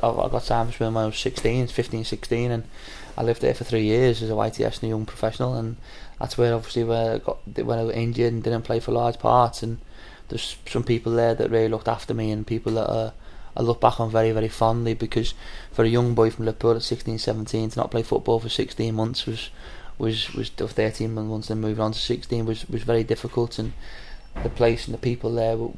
I got signed for when I was 16, 15, 16, and I lived there for three years as a YTS and a young professional, and that's where obviously where I got when I was injured and didn't play for large parts, and there's some people there that really looked after me, and people that are, I look back on very very fondly because for a young boy from Liverpool at 16, 17 to not play football for 16 months was was was 13 months and moving on to 16 was was very difficult, and the place and the people there were,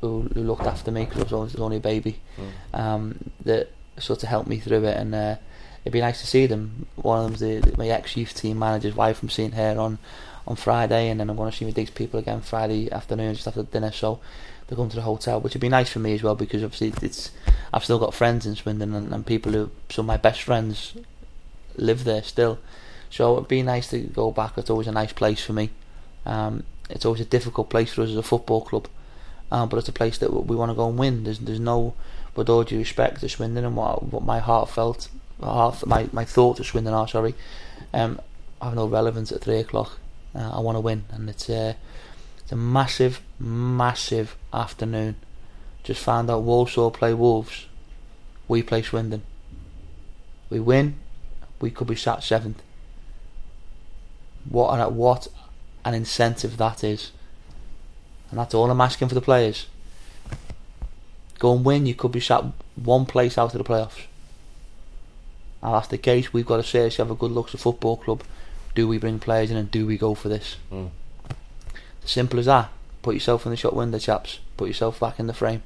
who, who looked after me because I was only a baby, mm. um, that sort of helped me through it. And uh, it'd be nice to see them. One of them's the, the, my ex youth team manager's wife. I'm seeing her on on Friday, and then I'm going to see my digs people again Friday afternoon just after dinner. So they come to the hotel, which would be nice for me as well because obviously it's I've still got friends in Swindon and, and people who some of my best friends live there still. So it'd be nice to go back. It's always a nice place for me. Um, it's always a difficult place for us as a football club um, but it's a place that we want to go and win. There's there's no, with all due respect to Swindon and what what my heart felt, heart, my my thoughts of Swindon are sorry, um, have no relevance at three o'clock. Uh, I want to win, and it's a it's a massive massive afternoon. Just found out Walsall play Wolves, we play Swindon. We win, we could be sat seventh. What an, what an incentive that is and that's all I'm asking for the players. Go and win, you could be sat one place out of the playoffs. And that's the case, we've got to seriously have a good look at the football club. Do we bring players in and do we go for this? Mm. Simple as that. Put yourself in the shot window, chaps. Put yourself back in the frame.